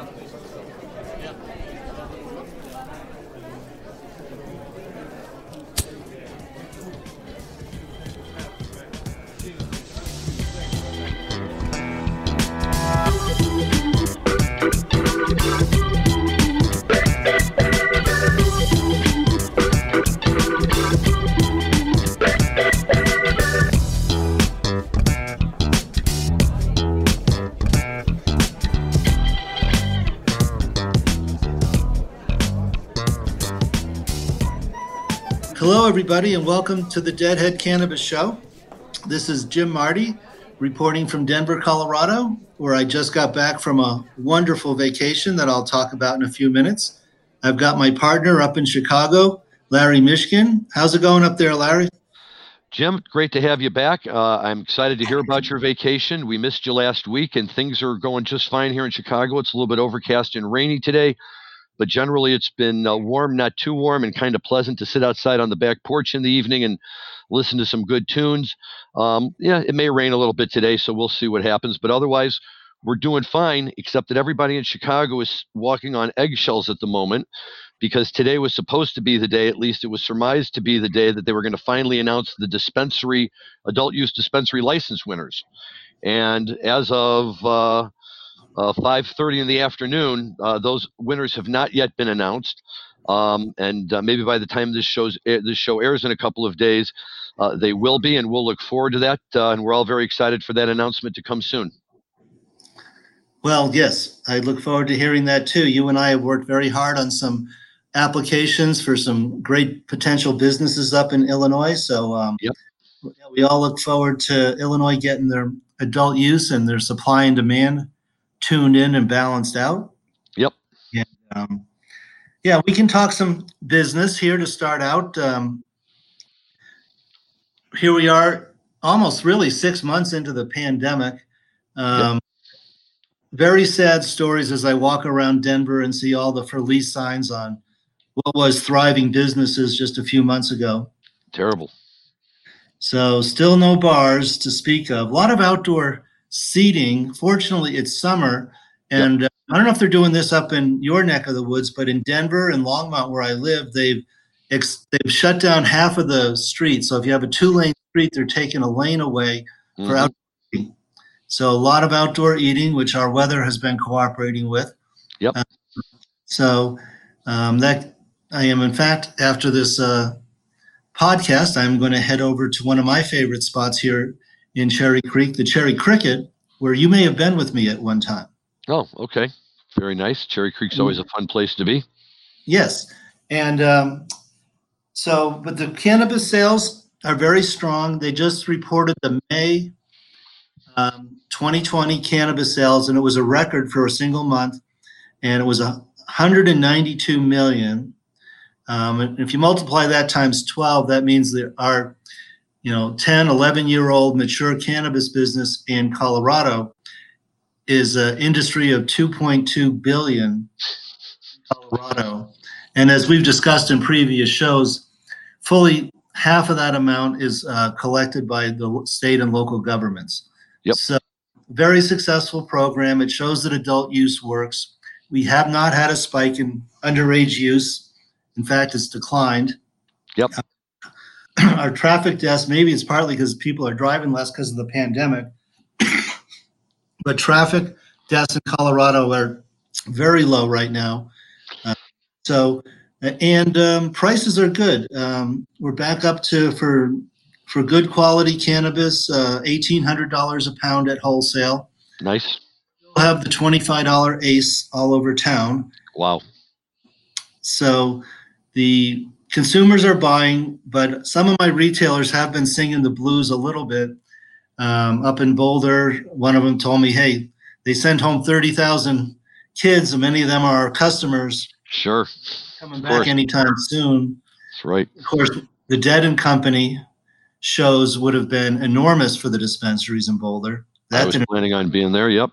Hello, everybody, and welcome to the Deadhead Cannabis Show. This is Jim Marty reporting from Denver, Colorado, where I just got back from a wonderful vacation that I'll talk about in a few minutes. I've got my partner up in Chicago, Larry Mishkin. How's it going up there, Larry? Jim, great to have you back. Uh, I'm excited to hear about your vacation. We missed you last week, and things are going just fine here in Chicago. It's a little bit overcast and rainy today but generally it's been uh, warm, not too warm, and kind of pleasant to sit outside on the back porch in the evening and listen to some good tunes. Um, yeah, it may rain a little bit today, so we'll see what happens. But otherwise, we're doing fine, except that everybody in Chicago is walking on eggshells at the moment because today was supposed to be the day, at least it was surmised to be the day that they were going to finally announce the dispensary, adult use dispensary license winners. And as of uh, uh, 5:30 in the afternoon. Uh, those winners have not yet been announced, um, and uh, maybe by the time this shows this show airs in a couple of days, uh, they will be, and we'll look forward to that. Uh, and we're all very excited for that announcement to come soon. Well, yes, I look forward to hearing that too. You and I have worked very hard on some applications for some great potential businesses up in Illinois. So um, yep. we all look forward to Illinois getting their adult use and their supply and demand tuned in and balanced out. Yep. Yeah. Um, yeah, we can talk some business here to start out. Um, here we are, almost really six months into the pandemic. Um, yep. Very sad stories as I walk around Denver and see all the for lease signs on what was thriving businesses just a few months ago. Terrible. So, still no bars to speak of. A lot of outdoor seating. Fortunately, it's summer, and yep. uh, I don't know if they're doing this up in your neck of the woods, but in Denver and Longmont, where I live, they've ex- they've shut down half of the street. So if you have a two lane street, they're taking a lane away mm-hmm. for outdoor eating. So a lot of outdoor eating, which our weather has been cooperating with. Yep. Uh, so um, that I am, in fact, after this uh, podcast, I'm going to head over to one of my favorite spots here in Cherry Creek, the Cherry Cricket, where you may have been with me at one time. Oh, okay. Very nice. Cherry Creek's always a fun place to be. Yes. And um, so, but the cannabis sales are very strong. They just reported the May um, 2020 cannabis sales, and it was a record for a single month, and it was a 192 million. Um, and if you multiply that times 12, that means that our you know 10 11 year old mature cannabis business in colorado is an industry of 2.2 billion colorado. And as we've discussed in previous shows fully half of that amount is uh, collected by the state and local governments. Yep. so very successful program. It shows that adult use works. We have not had a spike in underage use. In fact it's declined. Yep our traffic deaths, maybe it's partly because people are driving less because of the pandemic, but traffic deaths in Colorado are very low right now. Uh, so, and um, prices are good. Um, we're back up to for for good quality cannabis, uh, eighteen hundred dollars a pound at wholesale. Nice. We'll have the twenty five dollar ace all over town. Wow. So the consumers are buying, but some of my retailers have been singing the blues a little bit. Um, up in Boulder, one of them told me, "Hey, they send home thirty thousand kids, and many of them are our customers. Sure, coming back anytime soon." That's right. Of course, the Dead and Company shows would have been enormous for the dispensaries in Boulder. That I was planning on being there. Yep.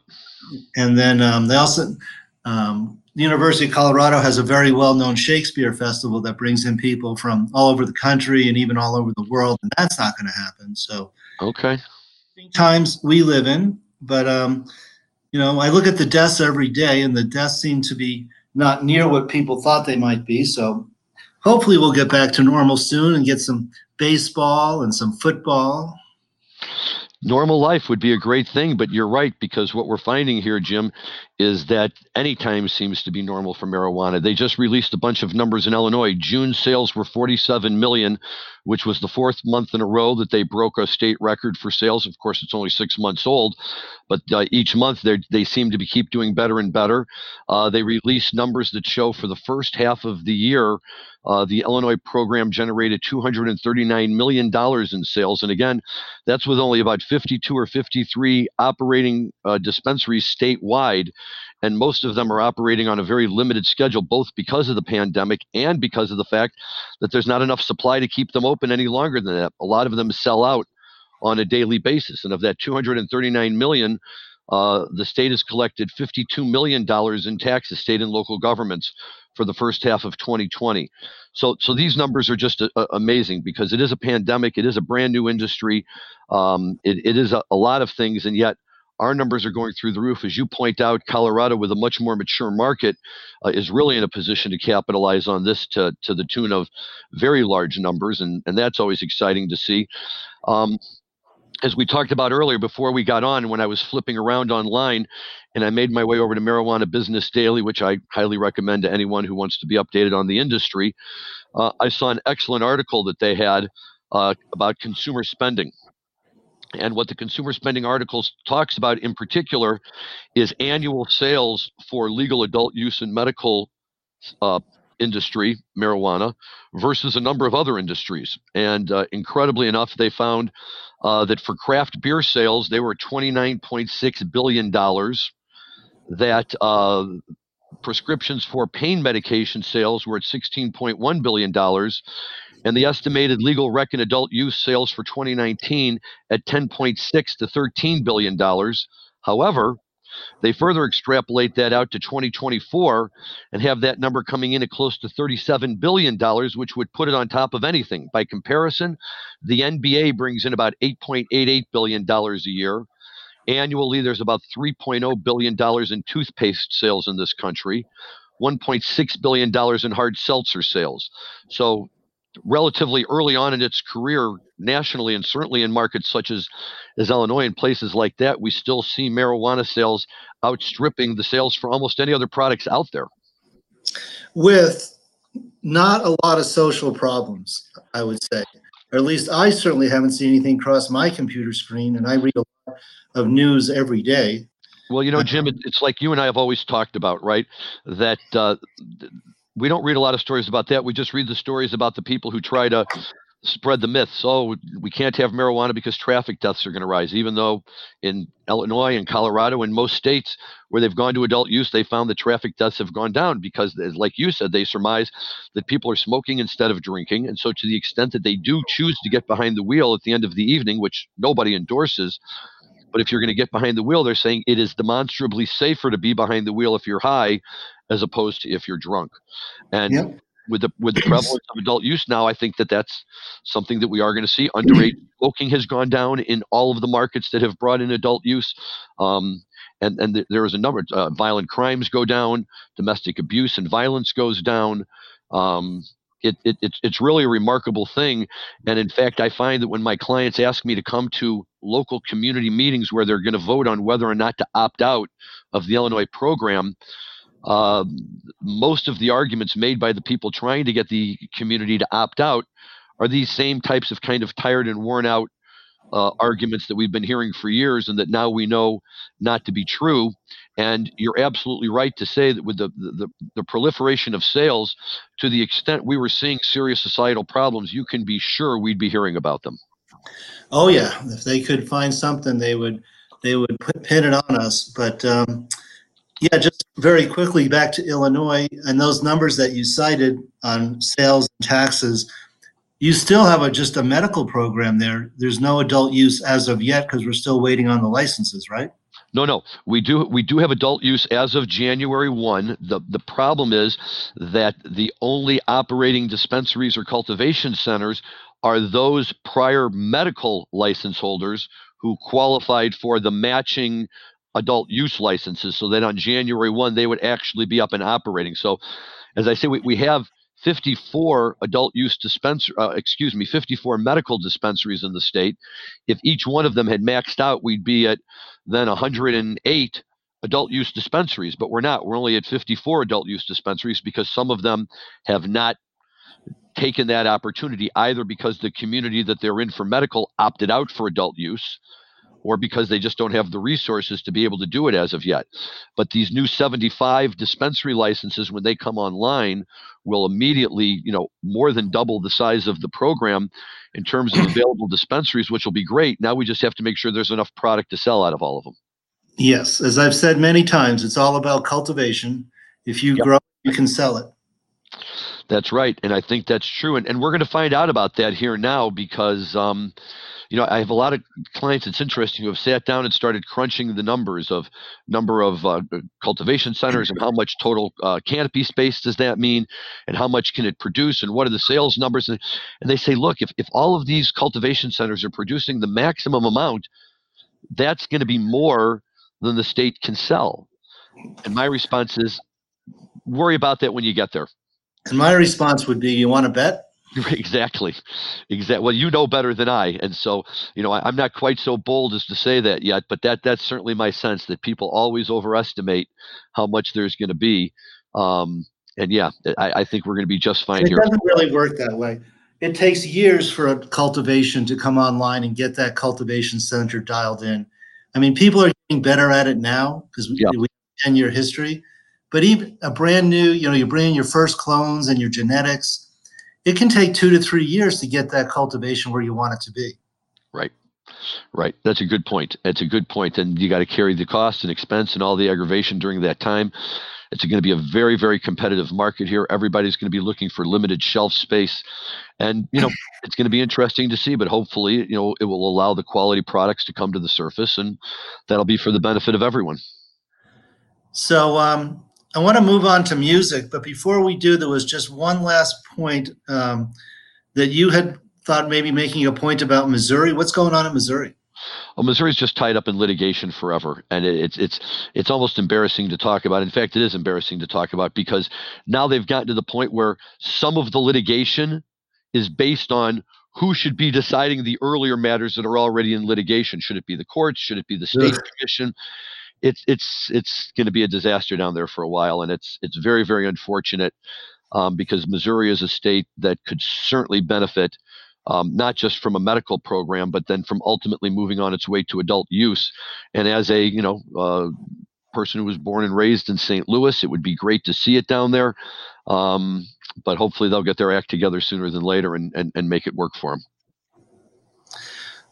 And then um, they also um, the University of Colorado has a very well-known Shakespeare festival that brings in people from all over the country and even all over the world, and that's not going to happen. So, okay, times we live in, but um, you you know, I look at the deaths every day, and the deaths seem to be not near what people thought they might be. So hopefully, we'll get back to normal soon and get some baseball and some football normal life would be a great thing, but you're right because what we're finding here, Jim, is that any time seems to be normal for marijuana. They just released a bunch of numbers in Illinois. June sales were 47 million, which was the fourth month in a row that they broke a state record for sales. Of course, it's only six months old, but uh, each month they seem to be keep doing better and better. Uh, they released numbers that show for the first half of the year, uh, the Illinois program generated $239 million in sales. And again, that's with only about 52 or 53 operating uh, dispensaries statewide. And most of them are operating on a very limited schedule, both because of the pandemic and because of the fact that there's not enough supply to keep them open any longer than that. A lot of them sell out on a daily basis. And of that 239 million, uh, the state has collected $52 million in taxes, state and local governments, for the first half of 2020. So, so these numbers are just a, a amazing because it is a pandemic, it is a brand new industry, um, it, it is a, a lot of things, and yet our numbers are going through the roof. As you point out, Colorado, with a much more mature market, uh, is really in a position to capitalize on this to, to the tune of very large numbers, and, and that's always exciting to see. Um, as we talked about earlier before we got on, when I was flipping around online and I made my way over to Marijuana Business Daily, which I highly recommend to anyone who wants to be updated on the industry, uh, I saw an excellent article that they had uh, about consumer spending. And what the consumer spending articles talks about in particular is annual sales for legal adult use and medical uh, industry, marijuana, versus a number of other industries. And uh, incredibly enough, they found uh, that for craft beer sales, they were $29.6 billion. That uh, prescriptions for pain medication sales were at $16.1 billion. And the estimated legal rec and adult use sales for 2019 at 10.6 to 13 billion dollars. However, they further extrapolate that out to 2024 and have that number coming in at close to $37 billion, which would put it on top of anything. By comparison, the NBA brings in about $8.88 billion a year. Annually, there's about $3.0 billion in toothpaste sales in this country. $1.6 billion in hard seltzer sales. So relatively early on in its career nationally and certainly in markets such as, as Illinois and places like that, we still see marijuana sales outstripping the sales for almost any other products out there. With not a lot of social problems, I would say. Or at least I certainly haven't seen anything cross my computer screen, and I read a lot of news every day. Well, you know, Jim, it's like you and I have always talked about, right? That uh, we don't read a lot of stories about that. We just read the stories about the people who try to spread the myths. Oh, we can't have marijuana because traffic deaths are going to rise. Even though in Illinois and Colorado and most states where they've gone to adult use, they found that traffic deaths have gone down because, like you said, they surmise that people are smoking instead of drinking. And so, to the extent that they do choose to get behind the wheel at the end of the evening, which nobody endorses, but if you're going to get behind the wheel, they're saying it is demonstrably safer to be behind the wheel if you're high as opposed to if you're drunk. And yep. with the with the prevalence of adult use now, I think that that's something that we are going to see. Underage smoking has gone down in all of the markets that have brought in adult use. Um, and and th- there is a number. Uh, violent crimes go down, domestic abuse and violence goes down. Um, it, it, it's, it's really a remarkable thing. And in fact, I find that when my clients ask me to come to local community meetings where they're going to vote on whether or not to opt out of the Illinois program, uh, most of the arguments made by the people trying to get the community to opt out are these same types of kind of tired and worn out uh, arguments that we've been hearing for years and that now we know not to be true. And you're absolutely right to say that with the, the, the proliferation of sales, to the extent we were seeing serious societal problems, you can be sure we'd be hearing about them. Oh yeah, if they could find something, they would they would put, pin it on us. But um, yeah, just very quickly back to Illinois and those numbers that you cited on sales and taxes. You still have a, just a medical program there. There's no adult use as of yet because we're still waiting on the licenses, right? No, no, we do we do have adult use as of January one. the The problem is that the only operating dispensaries or cultivation centers are those prior medical license holders who qualified for the matching adult use licenses so that on January 1 they would actually be up and operating. So as I say, we, we have 54 adult use dispensary, uh, excuse me, 54 medical dispensaries in the state. If each one of them had maxed out, we'd be at then 108 adult use dispensaries, but we're not. We're only at 54 adult use dispensaries because some of them have not taken that opportunity either because the community that they're in for medical opted out for adult use or because they just don't have the resources to be able to do it as of yet. But these new 75 dispensary licenses, when they come online, will immediately, you know, more than double the size of the program in terms of available dispensaries, which will be great. Now we just have to make sure there's enough product to sell out of all of them. Yes, as I've said many times, it's all about cultivation. If you yep. grow, you can sell it. That's right, and I think that's true, and, and we're going to find out about that here now because um, you know, I have a lot of clients. It's interesting who have sat down and started crunching the numbers of number of uh, cultivation centers and how much total uh, canopy space does that mean, and how much can it produce, and what are the sales numbers? And, and they say, look, if if all of these cultivation centers are producing the maximum amount, that's going to be more than the state can sell. And my response is, worry about that when you get there. And my response would be, you want to bet? Exactly, exactly. Well, you know better than I, and so you know I, am not quite so bold as to say that yet, but that that's certainly my sense that people always overestimate how much there's going to be. Um, and yeah, I, I think we're going to be just fine it here. It doesn't really work that way. It takes years for a cultivation to come online and get that cultivation center dialed in. I mean, people are getting better at it now because we, yeah. we have ten year history, but even a brand new, you know, you bring in your first clones and your genetics it can take two to three years to get that cultivation where you want it to be. Right. Right. That's a good point. That's a good point. And you got to carry the cost and expense and all the aggravation during that time. It's going to be a very, very competitive market here. Everybody's going to be looking for limited shelf space. And, you know, it's going to be interesting to see, but hopefully, you know, it will allow the quality products to come to the surface and that'll be for the benefit of everyone. So, um, I want to move on to music, but before we do, there was just one last point um, that you had thought maybe making a point about Missouri. What's going on in Missouri? Well, Missouri's just tied up in litigation forever, and it's it's it's almost embarrassing to talk about. In fact, it is embarrassing to talk about because now they've gotten to the point where some of the litigation is based on who should be deciding the earlier matters that are already in litigation. Should it be the courts? Should it be the state Ugh. commission? It's it's it's going to be a disaster down there for a while, and it's it's very very unfortunate um, because Missouri is a state that could certainly benefit. Um, not just from a medical program, but then from ultimately moving on its way to adult use. And as a you know uh, person who was born and raised in St. Louis, it would be great to see it down there. Um, but hopefully they'll get their act together sooner than later and, and, and make it work for them.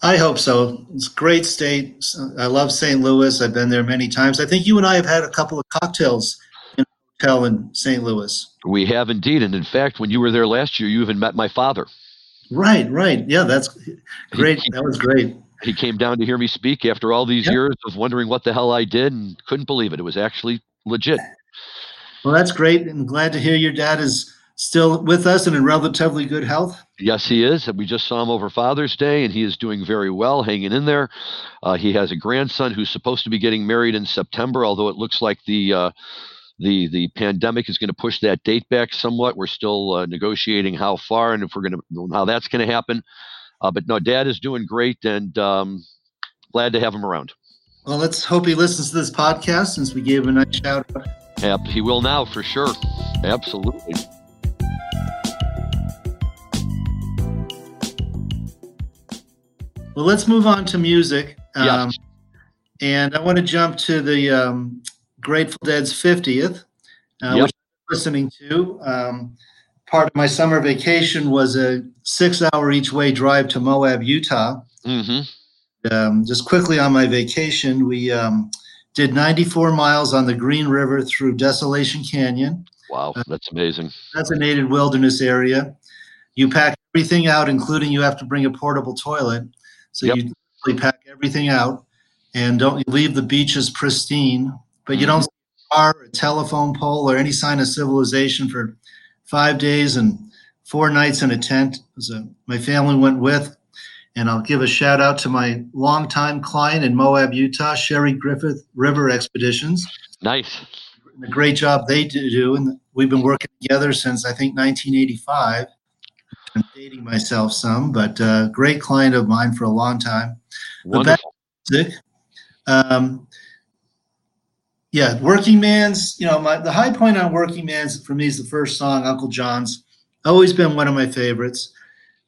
I hope so. It's a great state. I love St. Louis. I've been there many times. I think you and I have had a couple of cocktails in a hotel in St. Louis. We have indeed. And in fact, when you were there last year, you even met my father. Right, right. Yeah, that's great. He, that was great. He came down to hear me speak after all these yep. years of wondering what the hell I did and couldn't believe it. It was actually legit. Well, that's great. I'm glad to hear your dad is still with us and in relatively good health? Yes, he is. We just saw him over Father's Day, and he is doing very well, hanging in there. Uh, he has a grandson who's supposed to be getting married in September, although it looks like the uh, the the pandemic is going to push that date back somewhat. We're still uh, negotiating how far and if we're going to how that's going to happen. Uh, but no, Dad is doing great, and um, glad to have him around. Well, let's hope he listens to this podcast since we gave him a nice shout out. Yep, he will now for sure. Absolutely. Well, let's move on to music. Um, yes. And I want to jump to the um, Grateful Dead's 50th, uh, yep. which I'm listening to. Um, part of my summer vacation was a six hour each way drive to Moab, Utah. Mm-hmm. Um, just quickly on my vacation, we um, did 94 miles on the Green River through Desolation Canyon. Wow, uh, that's amazing. Designated wilderness area. You pack everything out, including you have to bring a portable toilet. So yep. you pack everything out and don't leave the beaches pristine, but you don't mm-hmm. see a car, a telephone pole, or any sign of civilization for five days and four nights in a tent. My family went with, And I'll give a shout out to my longtime client in Moab, Utah, Sheri Griffith River Expeditions. Nice. The great job they do. And we've been working together since I think 1985. I'm dating myself some, but uh, great client of mine for a long time. Wonderful. Music, um, yeah, Working Man's, you know, my, the high point on Working Man's for me is the first song, Uncle John's. Always been one of my favorites.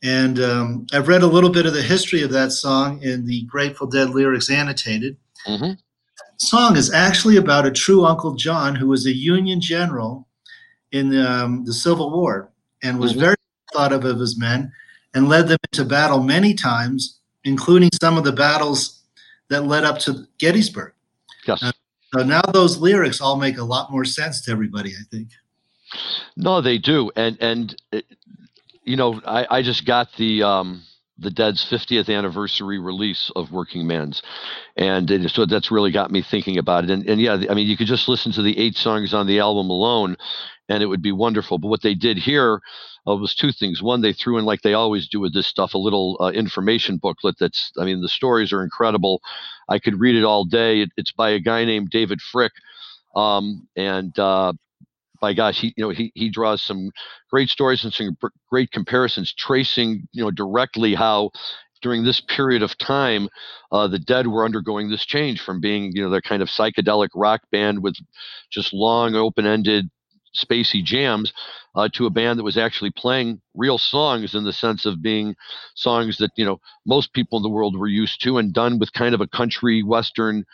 And um, I've read a little bit of the history of that song in the Grateful Dead lyrics annotated. Mm-hmm. Song is actually about a true Uncle John who was a Union general in um, the Civil War and was Mhm. very thought of his men and led them into battle many times, including some of the battles that led up to Gettysburg. Yes. Uh, So now those lyrics all make a lot more sense to everybody, I think. No, they do, and and uh, you know, I I just got the um the Dead's 50th anniversary release of Working Man's, and it, so that's really got me thinking about it. And and yeah, I mean, you could just listen to the eight songs on the album alone, and it would be wonderful. But what they did here uh, was two things. One, they threw in like they always do with this stuff, a little uh, information booklet. That's, I mean, the stories are incredible. I could read it all day. It, it's by a guy named David Fricke, um, and uh, by gosh, he you know he he draws some great stories and some great comparisons, tracing you know directly how during this period of time uh, the Dead were undergoing this change from being you know their kind of psychedelic rock band with just long open-ended spacey jams uh, to a band that was actually playing real songs in the sense of being songs that you know most people in the world were used to and done with kind of a country western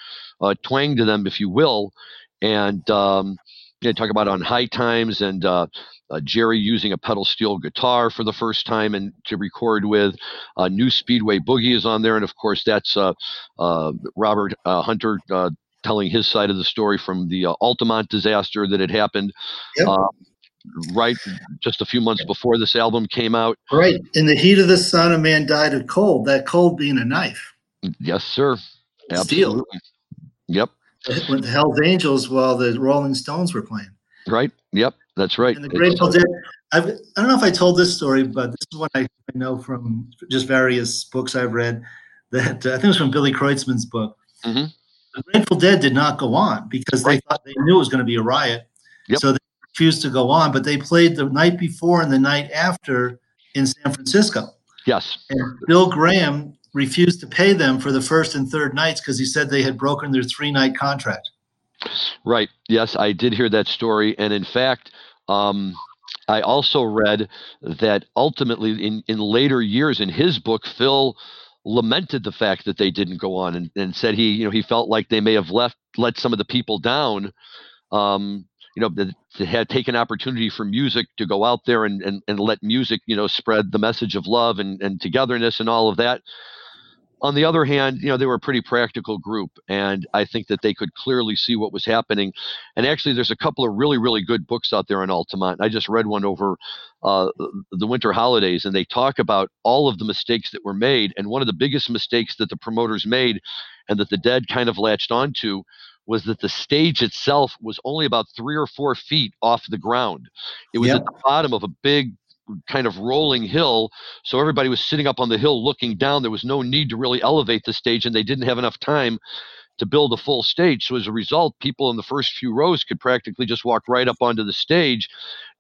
uh, twang to them, if you will, and um, you know, talk about on high times and uh, uh, Jerry using a pedal steel guitar for the first time and to record with. Uh, New Speedway Boogie is on there, and of course that's uh, uh, Robert uh, Hunter uh, telling his side of the story from the uh, Altamont disaster that had happened. Yep. Uh, right just a few months before this album came out Right. In the heat of the sun, a man died of cold, that cold being a knife. yes sir Steel. absolutely yep With the Hells Angels while the Rolling Stones were playing. right yep that's right And the Grateful uh, Dead. I've, I don't know if I told this story, but this is what I know from just various books I've read. That uh, I think it was from Billy Kreutzmann's book. Mhm. The Grateful Dead did not go on because they thought they knew it was going to be a riot. Yep. So they refused to go on, but they played the night before and the night after in San Francisco. yes And Bill Graham refused to pay them for the first and third nights because he said they had broken their three night contract. Right. Yes, I did hear that story, and in fact, um, I also read that ultimately, in in later years, in his book, Phil lamented the fact that they didn't go on, and, and said he, you know, he felt like they may have left let some of the people down. Um, you know, that they had taken opportunity for music to go out there and, and, and let music, you know, spread the message of love and, and togetherness and all of that on the other hand, you know, they were a pretty practical group, and I think that they could clearly see what was happening. And actually, there's a couple of really, really good books out there on Altamont. I just read one over uh, the winter holidays, and they talk about all of the mistakes that were made. And one of the biggest mistakes that the promoters made, and that the Dead kind of latched onto, was that the stage itself was only about three or four feet off the ground. It was Yep. at the bottom of a big kind of rolling hill so everybody was sitting up on the hill looking down there was no need to really elevate the stage and they didn't have enough time to build a full stage so as a result people in the first few rows could practically just walk right up onto the stage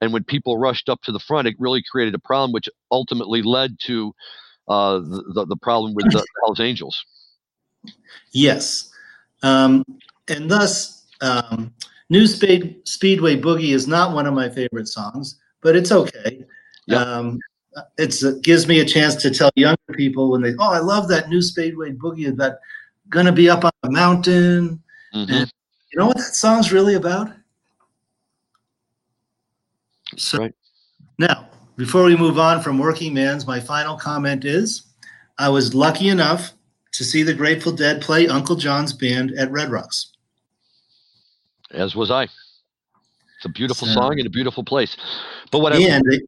and when people rushed up to the front it really created a problem which ultimately led to uh, the, the, problem with the Hells Angels Yes. Um, and thus, um, New Speed, Speedway Boogie is not one of my favorite songs, but it's okay. Yep. Um, it's, it gives me a chance to tell younger people when they, oh, I love that New Speedway Boogie, that gonna be up on a mountain. Mhm. And you know what that song's really about? So Right. now, before we move on from Working Man's, my final comment is I was lucky enough to see the Grateful Dead play Uncle John's band at Red Rocks. as was I it's a beautiful So- song and a beautiful place but what I And the,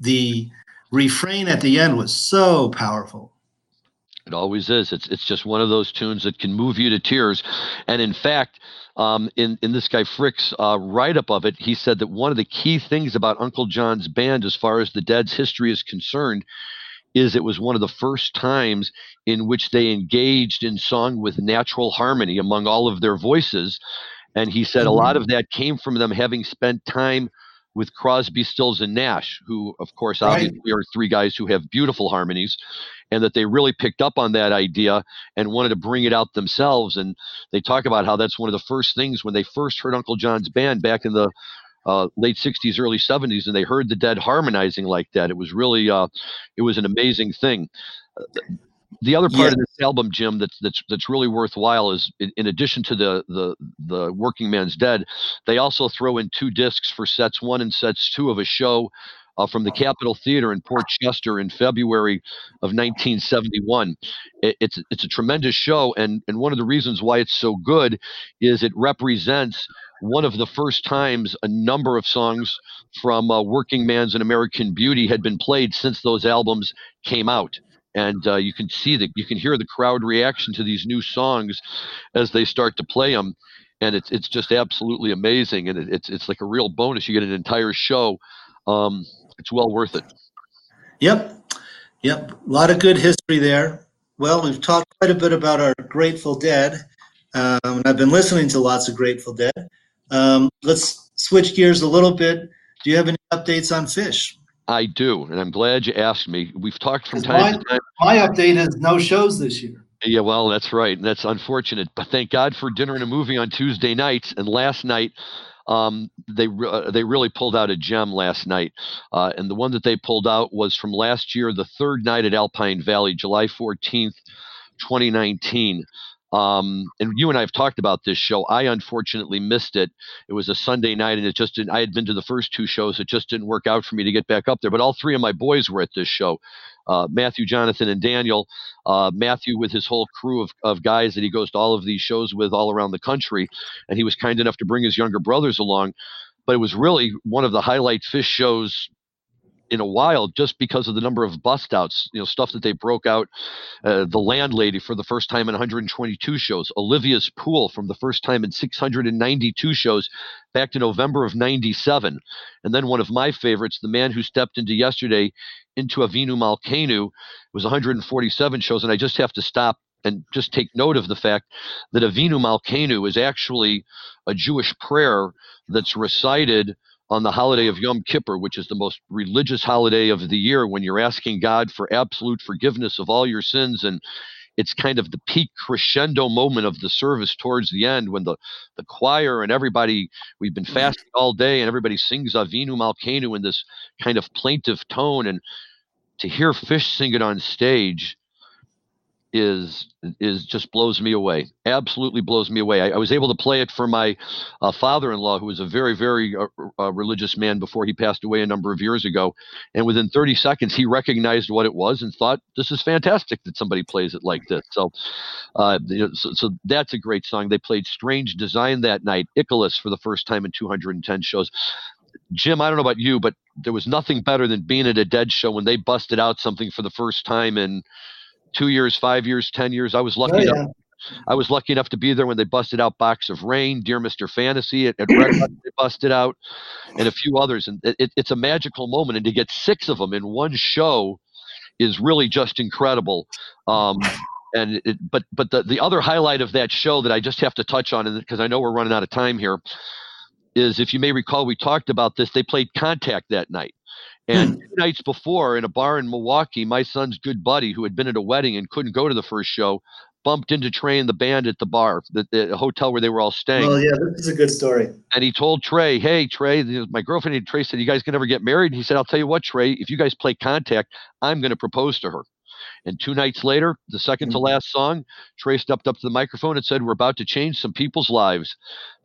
the refrain at the end was so powerful. It always is. It's it's just one of those tunes that can move you to tears. And in fact, um, in in this guy Fricke's uh, write up of it, he said that one of the key things about Uncle John's band, as far as the Dead's history is concerned, is it was one of the first times in which they engaged in song with natural harmony among all of their voices. And he said mm-hmm. a lot of that came from them having spent time with Crosby, Stills, and Nash, who, of course, right. obviously are three guys who have beautiful harmonies, and that they really picked up on that idea and wanted to bring it out themselves. And they talk about how that's one of the first things when they first heard Uncle John's band back in the uh, late 60s, early 70s, and they heard the Dead harmonizing like that. It was really, uh, it was an amazing thing. The other part yeah. of this album, Jim, that's that's that's really worthwhile is in, in, addition to the the the Working Man's Dead, they also throw in two discs for sets one and sets two of a show uh, from the Capitol Theater in Port Chester in February of 1971. It, it's it's a tremendous show, and and one of the reasons why it's so good is it represents one of the first times a number of songs from uh, Working Man's and American Beauty had been played since those albums came out and uh, you can see that you can hear the crowd reaction to these new songs as they start to play them and it's it's just absolutely amazing and it, it's it's like a real bonus. You get an entire show um, it's well worth it. Yep. Yep. A lot of good history there. Well we've talked quite a bit about our grateful dead um, and i've been listening to lots of grateful dead. Um, let's switch gears a little bit. Do you have any updates on Phish I do, and I'm glad you asked me. We've talked from time my, to time. My update is no shows this year. Yeah, well, that's right. and That's unfortunate, but thank God for dinner and a movie on Tuesday nights. And last night, um, they uh, they really pulled out a gem last night, uh, and the one that they pulled out was from last year, the third night at Alpine Valley, July 14th, 2019. Um, and you and I have talked about this show. I unfortunately missed it. It was a Sunday night, and it just didn't. I had been to the first two shows. It just didn't work out for me to get back up there. But all three of my boys were at this show. Uh, Matthew, Jonathan, and Daniel. Uh, Matthew with his whole crew of, of guys that he goes to all of these shows with all around the country, and he was kind enough to bring his younger brothers along. But it was really one of the highlight Phish shows in a while just because of the number of bust outs, you know, stuff that they broke out. Uh, the Landlady for the first time in 122 shows, Olivia's Pool from the first time in 692 shows back to November of 97. And then one of my favorites, The Man Who Stepped Into Yesterday into Avinu Malkeinu, was 147 shows. And I just have to stop and just take note of the fact that Avinu Malkeinu is actually a Jewish prayer that's recited on the holiday of Yom Kippur, which is the most religious holiday of the year, when you're asking God for absolute forgiveness of all your sins. And it's kind of the peak crescendo moment of the service towards the end when the, the choir and everybody, we've been mm-hmm. fasting all day, and everybody sings Avinu Malkeinu in this kind of plaintive tone. And to hear Phish sing it on stage is is just blows me away. Absolutely blows me away. I, I was able to play it for my uh, father-in-law, who was a very very uh, uh, religious man before he passed away a number of years ago, and within 30 seconds he recognized what it was and thought, "This is fantastic that somebody plays it like this." So, uh, so, so that's a great song. They played "Strange Design" that night. Icarus for the first time in 210 shows. Jim, I don't know about you, but there was nothing better than being at a Dead show when they busted out something for the first time in two years, five years, ten years. I was lucky. Oh, yeah. enough, I was lucky enough to be there when they busted out Box of Rain, Dear Mr. Fantasy at, at they busted out, and a few others. And it, it's a magical moment. And to get six of them in one show is really just incredible. Um, and it, but but the, the other highlight of that show that I just have to touch on, because I know we're running out of time here, is if you may recall, we talked about this. They played Contact that night. And hmm. two nights before, in a bar in Milwaukee, my son's good buddy, who had been at a wedding and couldn't go to the first show, bumped into Trey and the band at the bar, the, the hotel where they were all staying. Oh yeah, this is a good story. And he told Trey, "Hey, Trey, my girlfriend and Trey said you guys can never get married." And he said, "I'll tell you what, Trey, if you guys play Contact, I'm going to propose to her." And two nights later, the 2nd to mm-hmm. last song, Trey stepped up to the microphone and said, We're about to change some people's lives.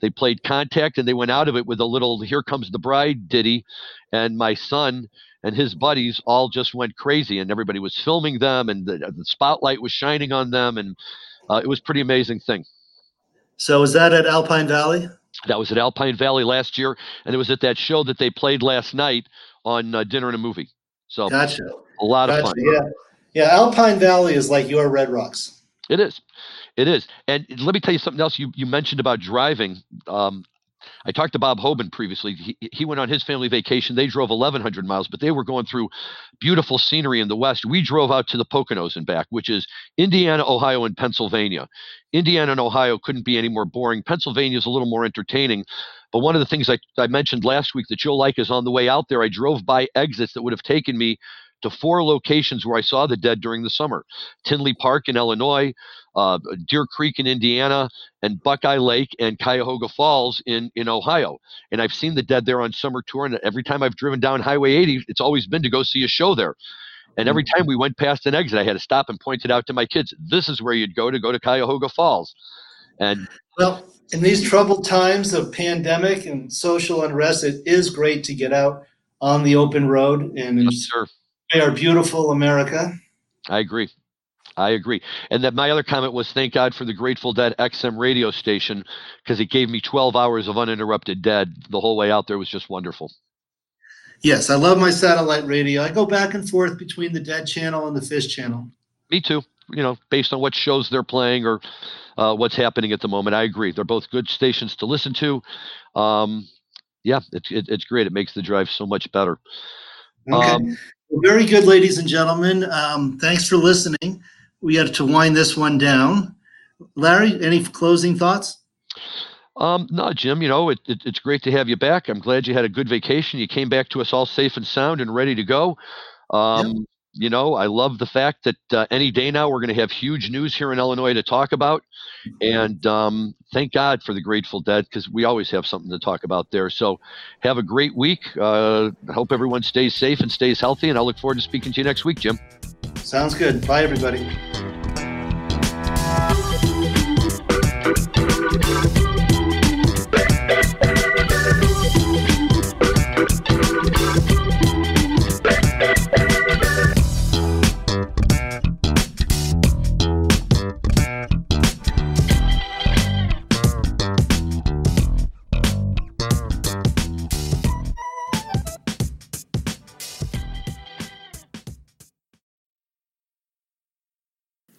They played Contact and they went out of it with a little Here Comes the Bride ditty. And my son and his buddies all just went crazy, and everybody was filming them, and the, the spotlight was shining on them. And uh, it was pretty amazing thing. So, was that at Alpine Valley? That was at Alpine Valley last year, and it was at that show that they played last night on uh, Dinner and a Movie. So, gotcha. A lot gotcha, of fun. Yeah. Yeah, Alpine Valley is like your Red Rocks. It is. It is. And let me tell you something else you, you mentioned about driving. Um, I talked to Bob Hoban previously. He, he went on his family vacation. They drove 1,100 miles, but they were going through beautiful scenery in the West. We drove out to the Poconos and back, which is Indiana, Ohio, and Pennsylvania. Indiana and Ohio couldn't be any more boring. Pennsylvania is a little more entertaining. But one of the things I, I mentioned last week that you'll like is on the way out there, I drove by exits that would have taken me to four locations where I saw the dead during the summer Tinley Park in Illinois, uh, Deer Creek in Indiana, and Buckeye Lake and Cuyahoga Falls in, in Ohio. And I've seen the dead there on summer tour. And every time I've driven down Highway 80, it's always been to go see a show there. And every time we went past an exit, I had to stop and point it out to my kids. This is where you'd go to go to Cuyahoga Falls. And well, in these troubled times of pandemic and social unrest, it is great to get out on the open road and yes, enjoy our beautiful America. I agree. I agree. And that my other comment was thank God for the Grateful Dead XM radio station because it gave me 12 hours of uninterrupted dead the whole way out there was just wonderful. Yes, I love my satellite radio. I go back and forth between the Dead channel and the Phish channel. Me too. You know, based on what shows they're playing or uh, what's happening at the moment. I agree. They're both good stations to listen to. Um, yeah, it, it, it's great. It makes the drive so much better. Okay. Um, very good, ladies and gentlemen. Um, thanks for listening we had to wind this one down. Larry, any closing thoughts? Um, no, Jim, you know, it, it, it's great to have you back. I'm glad you had a good vacation. You came back to us all safe and sound and ready to go. Um, yep. You know, I love the fact that uh, any day now we're going to have huge news here in Illinois to talk about. And um, thank God for the Grateful Dead because we always have something to talk about there. So have a great week. Uh, I hope everyone stays safe and stays healthy. And I look forward to speaking to you next week, Jim. Sounds good. Bye, everybody.